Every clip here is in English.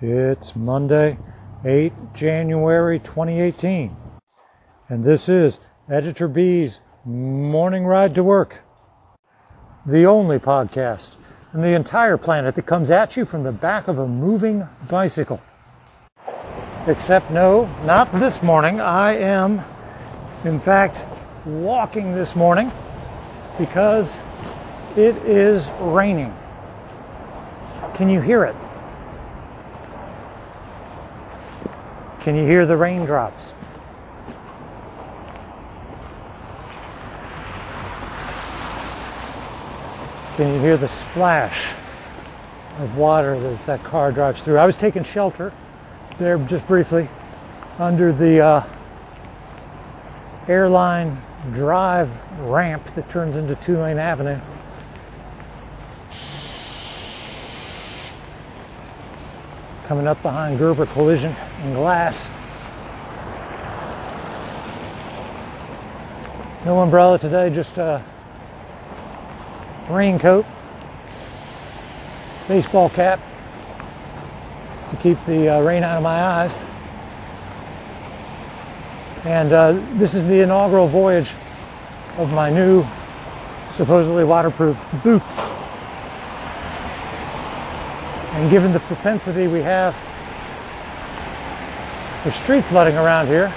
It's Monday, 8 January 2018, and this is Editor B's Morning Ride to Work, the only podcast on the entire planet that comes at you from the back of a moving bicycle. Except, no, not this morning. I am, in fact, walking this morning because it is raining. Can you hear it? Can you hear the raindrops? Can you hear the splash of water as that car drives through? I was taking shelter there just briefly under the uh, airline drive ramp that turns into Tulane Avenue. Coming up behind Gerber Collision and Glass. No umbrella today, just a raincoat, baseball cap to keep the uh, rain out of my eyes. And uh, this is the inaugural voyage of my new supposedly waterproof boots. And given the propensity we have for street flooding around here,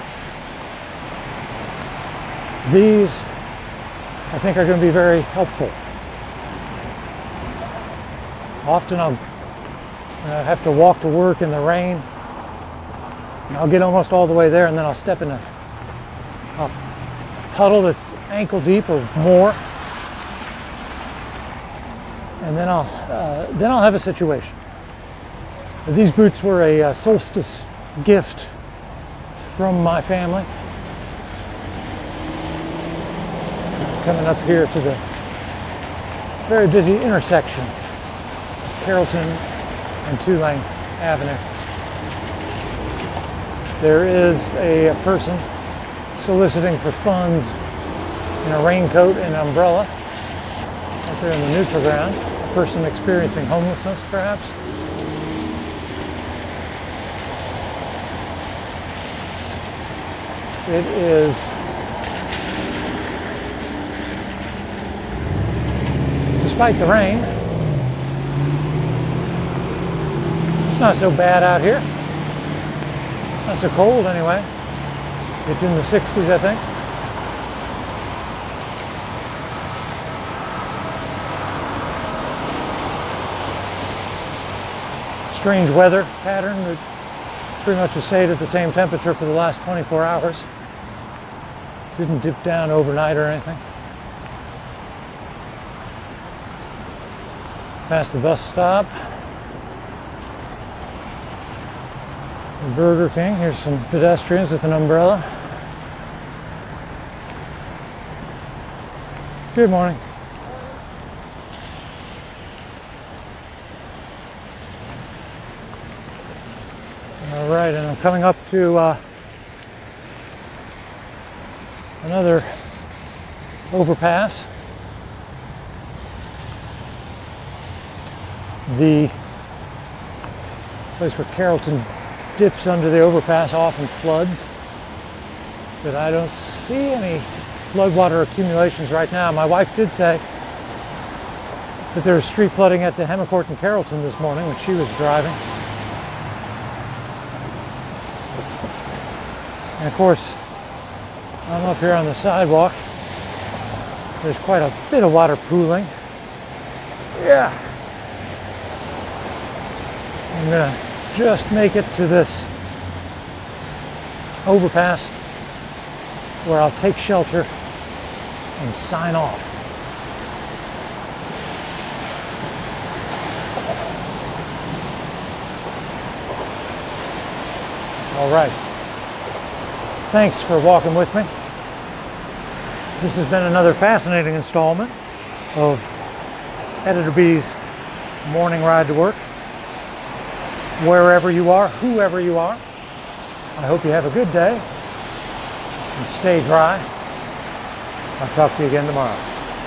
these I think are going to be very helpful. Often I'll uh, have to walk to work in the rain. I'll get almost all the way there and then I'll step in a, a puddle that's ankle deep or more. And then I'll, uh, then I'll have a situation. These boots were a uh, solstice gift from my family. Coming up here to the very busy intersection, Carrollton and Tulane Avenue. There is a, a person soliciting for funds in a raincoat and umbrella out there in the neutral ground. A person experiencing homelessness, perhaps. It is despite the rain, it's not so bad out here. Not so cold anyway. It's in the 60s, I think. Strange weather pattern pretty much has stayed at the same temperature for the last 24 hours. Didn't dip down overnight or anything. Past the bus stop. Burger King. Here's some pedestrians with an umbrella. Good morning. All right, and I'm coming up to uh, another overpass. The place where Carrollton dips under the overpass often floods, but I don't see any floodwater accumulations right now. My wife did say that there was street flooding at the Hemicourt and Carrollton this morning when she was driving. And of course, I'm up here on the sidewalk. There's quite a bit of water pooling. Yeah. I'm gonna just make it to this overpass where I'll take shelter and sign off. All right. Thanks for walking with me. This has been another fascinating installment of Editor B's morning ride to work. Wherever you are, whoever you are, I hope you have a good day and stay dry. I'll talk to you again tomorrow.